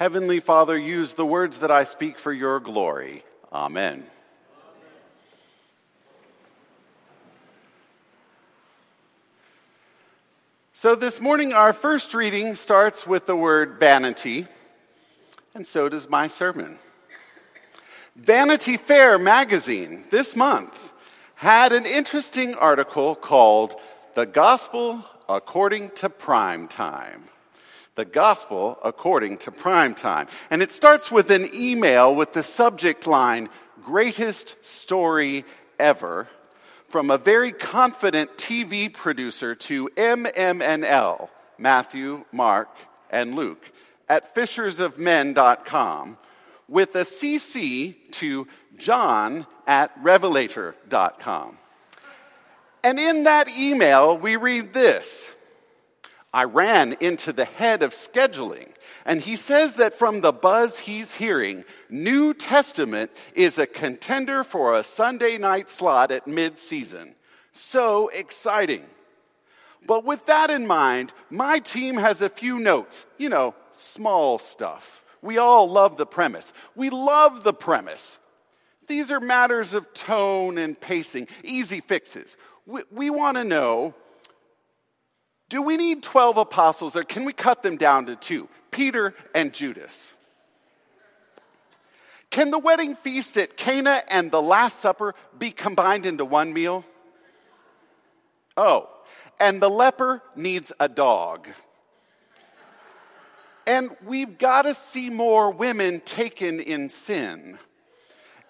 Heavenly Father, use the words that I speak for your glory. Amen. So, this morning, our first reading starts with the word vanity, and so does my sermon. Vanity Fair magazine this month had an interesting article called The Gospel According to Prime Time the gospel according to prime time. And it starts with an email with the subject line, Greatest Story Ever, from a very confident TV producer to MMNL, Matthew, Mark, and Luke, at fishersofmen.com, with a CC to John at revelator.com. And in that email, we read this. I ran into the head of scheduling, and he says that from the buzz he's hearing, New Testament is a contender for a Sunday night slot at mid season. So exciting. But with that in mind, my team has a few notes, you know, small stuff. We all love the premise. We love the premise. These are matters of tone and pacing, easy fixes. We, we want to know do we need 12 apostles or can we cut them down to two? Peter and Judas. Can the wedding feast at Cana and the Last Supper be combined into one meal? Oh, and the leper needs a dog. And we've got to see more women taken in sin.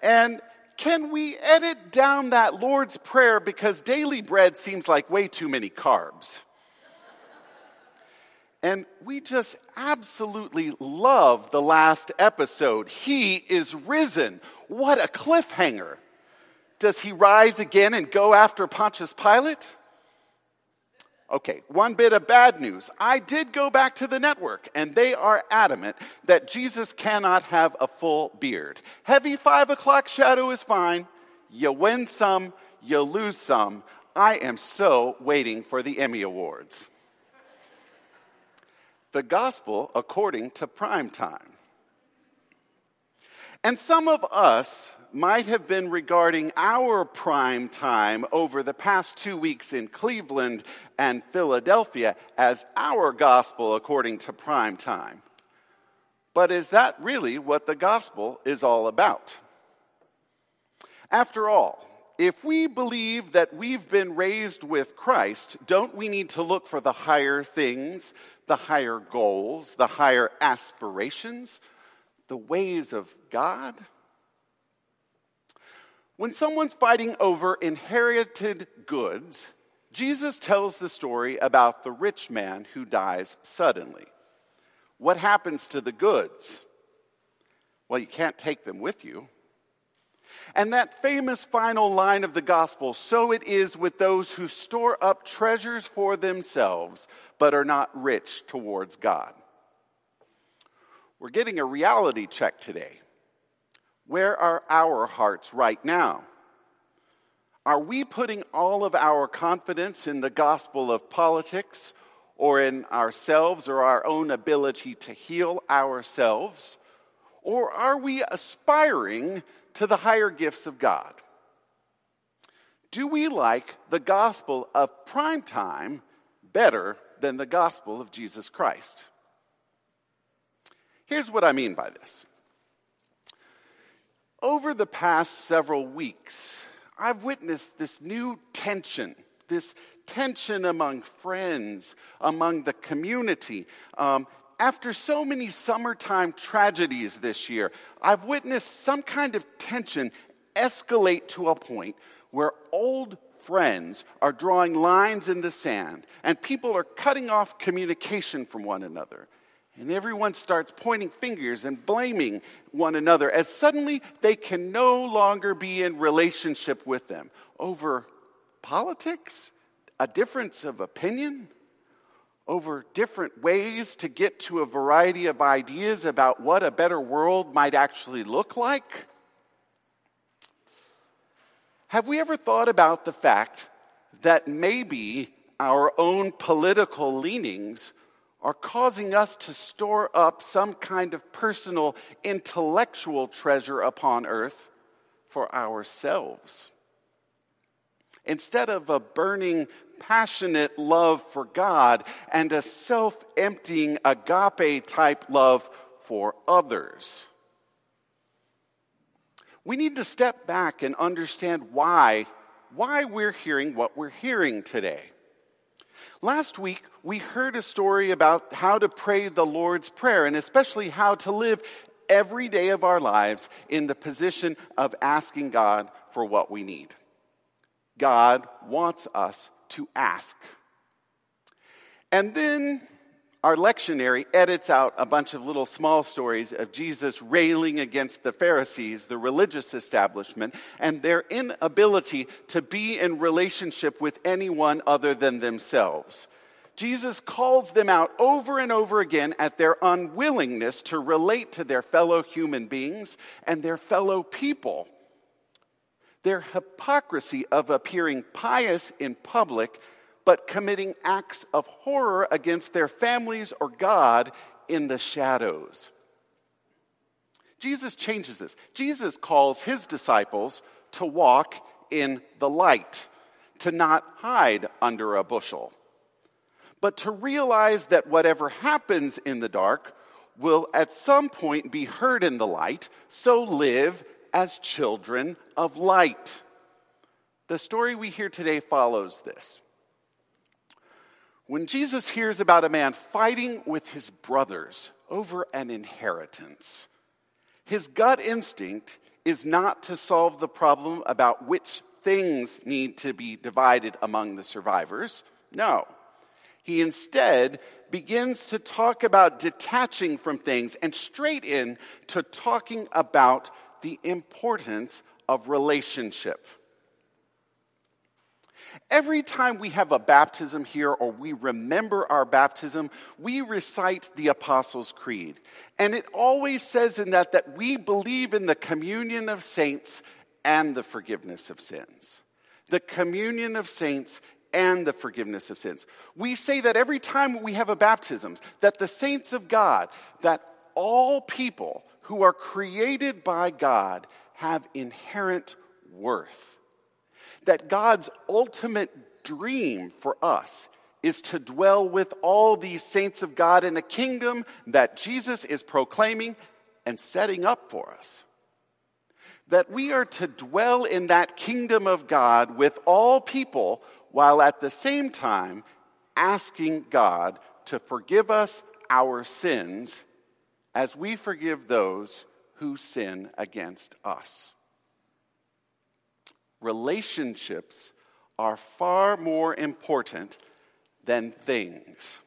And can we edit down that Lord's Prayer because daily bread seems like way too many carbs? And we just absolutely love the last episode. He is risen. What a cliffhanger. Does he rise again and go after Pontius Pilate? Okay, one bit of bad news. I did go back to the network, and they are adamant that Jesus cannot have a full beard. Heavy five o'clock shadow is fine. You win some, you lose some. I am so waiting for the Emmy Awards the gospel according to prime time. And some of us might have been regarding our prime time over the past two weeks in Cleveland and Philadelphia as our gospel according to prime time. But is that really what the gospel is all about? After all, if we believe that we've been raised with Christ, don't we need to look for the higher things, the higher goals, the higher aspirations, the ways of God? When someone's fighting over inherited goods, Jesus tells the story about the rich man who dies suddenly. What happens to the goods? Well, you can't take them with you. And that famous final line of the gospel so it is with those who store up treasures for themselves, but are not rich towards God. We're getting a reality check today. Where are our hearts right now? Are we putting all of our confidence in the gospel of politics or in ourselves or our own ability to heal ourselves? Or are we aspiring to the higher gifts of God? Do we like the gospel of prime time better than the gospel of Jesus Christ? Here's what I mean by this. Over the past several weeks, I've witnessed this new tension, this tension among friends, among the community, um, after so many summertime tragedies this year, I've witnessed some kind of tension escalate to a point where old friends are drawing lines in the sand and people are cutting off communication from one another. And everyone starts pointing fingers and blaming one another as suddenly they can no longer be in relationship with them. Over politics, a difference of opinion over different ways to get to a variety of ideas about what a better world might actually look like? Have we ever thought about the fact that maybe our own political leanings are causing us to store up some kind of personal intellectual treasure upon earth for ourselves. Instead of a burning, passionate love for God and a self emptying agape type love for others. We need to step back and understand why, why we're hearing what we're hearing today. Last week, we heard a story about how to pray the Lord's Prayer and especially how to live every day of our lives in the position of asking God for what we need. God wants us to ask. And then our lectionary edits out a bunch of little small stories of Jesus railing against the Pharisees, the religious establishment, and their inability to be in relationship with anyone other than themselves. Jesus calls them out over and over again at their unwillingness to relate to their fellow human beings and their fellow people. Their hypocrisy of appearing pious in public but committing acts of horror against their families or God in the shadows. Jesus changes this. Jesus calls his disciples to walk in the light, to not hide under a bushel, but to realize that whatever happens in the dark will at some point be heard in the light, so live as children of light. The story we hear today follows this. When Jesus hears about a man fighting with his brothers over an inheritance, his gut instinct is not to solve the problem about which things need to be divided among the survivors. No. He instead begins to talk about detaching from things and straight in to talking about the importance of relationship. Every time we have a baptism here or we remember our baptism, we recite the Apostles' Creed. And it always says in that that we believe in the communion of saints and the forgiveness of sins. The communion of saints and the forgiveness of sins. We say that every time we have a baptism, that the saints of God, that all people who are created by God have inherent worth that God's ultimate dream for us is to dwell with all these saints of God in a kingdom that Jesus is proclaiming and setting up for us. That we are to dwell in that kingdom of God with all people while at the same time asking God to forgive us our sins as we forgive those who sin against us relationships are far more important than things.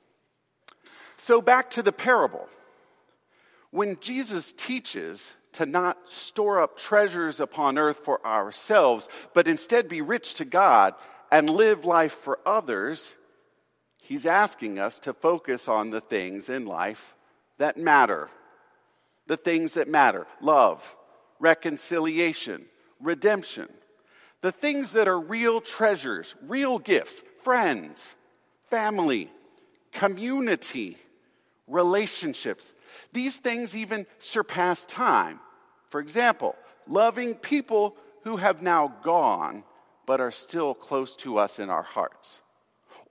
So, back to the parable. When Jesus teaches to not store up treasures upon earth for ourselves, but instead be rich to God and live life for others, he's asking us to focus on the things in life that matter. The things that matter love, reconciliation, redemption the things that are real treasures, real gifts, friends, family, community, relationships. These things even surpass time. For example, loving people who have now gone but are still close to us in our hearts.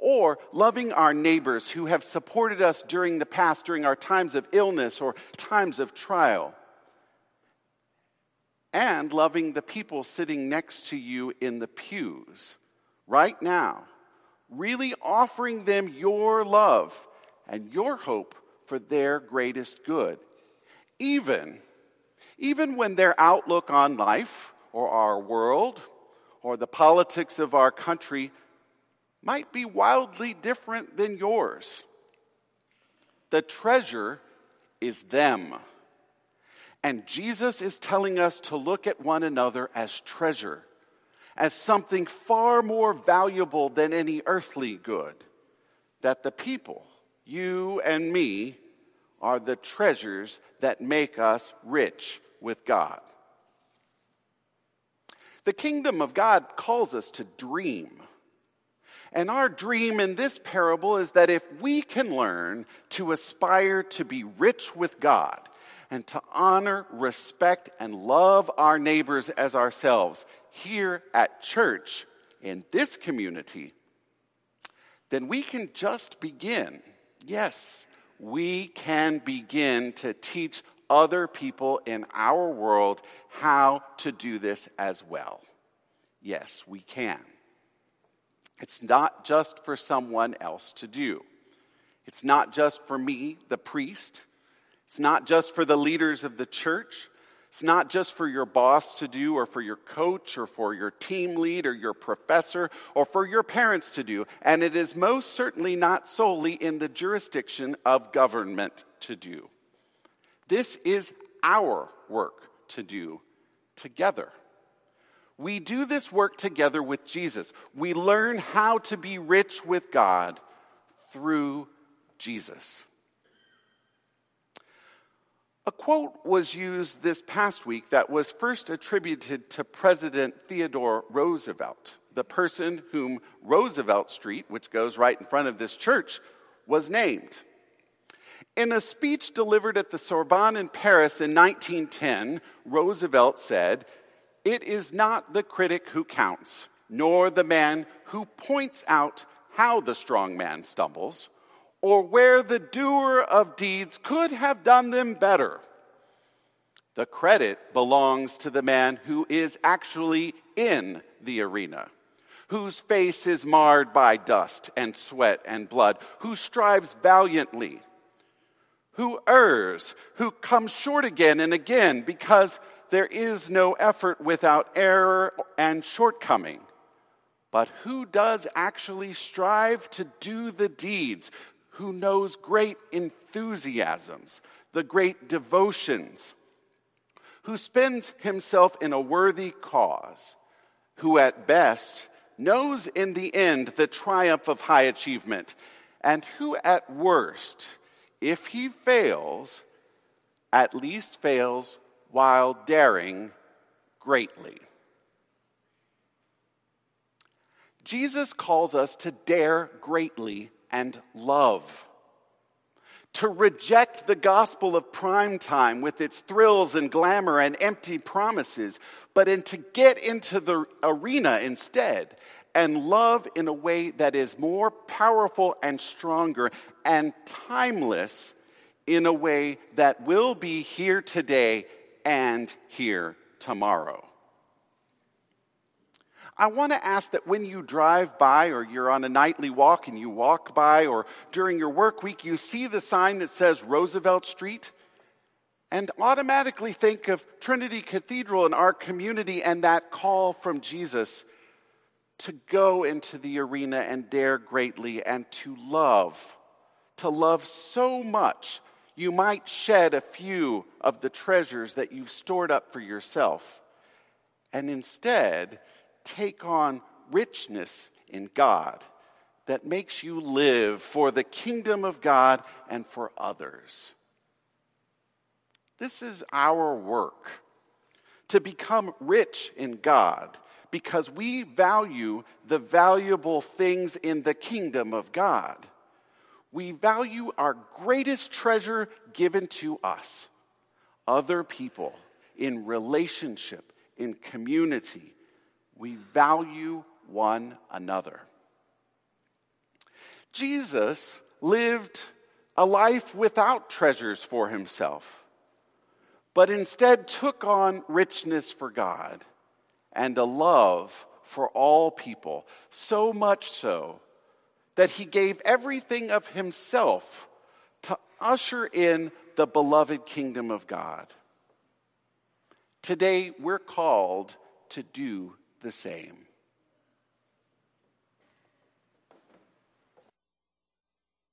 Or loving our neighbors who have supported us during the past, during our times of illness or times of trial and loving the people sitting next to you in the pews right now, really offering them your love and your hope for their greatest good. Even, even when their outlook on life or our world or the politics of our country might be wildly different than yours. The treasure is them. And Jesus is telling us to look at one another as treasure, as something far more valuable than any earthly good. That the people, you and me, are the treasures that make us rich with God. The kingdom of God calls us to dream. And our dream in this parable is that if we can learn to aspire to be rich with God and to honor, respect, and love our neighbors as ourselves here at church in this community, then we can just begin. Yes, we can begin to teach other people in our world how to do this as well. Yes, we can. It's not just for someone else to do. It's not just for me, the priest. It's not just for the leaders of the church. It's not just for your boss to do, or for your coach, or for your team lead, or your professor, or for your parents to do. And it is most certainly not solely in the jurisdiction of government to do. This is our work to do together. We do this work together with Jesus. We learn how to be rich with God through Jesus. A quote was used this past week that was first attributed to President Theodore Roosevelt, the person whom Roosevelt Street, which goes right in front of this church, was named. In a speech delivered at the Sorbonne in Paris in 1910, Roosevelt said, it is not the critic who counts, nor the man who points out how the strong man stumbles, or where the doer of deeds could have done them better. The credit belongs to the man who is actually in the arena, whose face is marred by dust and sweat and blood, who strives valiantly, who errs, who comes short again and again because there is no effort without error and shortcoming. But who does actually strive to do the deeds? Who knows great enthusiasms, the great devotions? Who spends himself in a worthy cause? Who at best knows in the end the triumph of high achievement? And who at worst, if he fails, at least fails while daring greatly. Jesus calls us to dare greatly and love. To reject the gospel of prime time with its thrills and glamour and empty promises, but in to get into the arena instead and love in a way that is more powerful and stronger and timeless in a way that will be here today and here tomorrow. I want to ask that when you drive by or you're on a nightly walk and you walk by or during your work week, you see the sign that says Roosevelt Street and automatically think of Trinity Cathedral in our community and that call from Jesus to go into the arena and dare greatly and to love, to love so much you might shed a few of the treasures that you've stored up for yourself and instead take on richness in God that makes you live for the kingdom of God and for others. This is our work to become rich in God because we value the valuable things in the kingdom of God we value our greatest treasure given to us other people in relationship, in community. We value one another. Jesus lived a life without treasures for himself, but instead took on richness for God and a love for all people, so much so that he gave everything of himself to usher in the beloved kingdom of God. Today, we're called to do the same.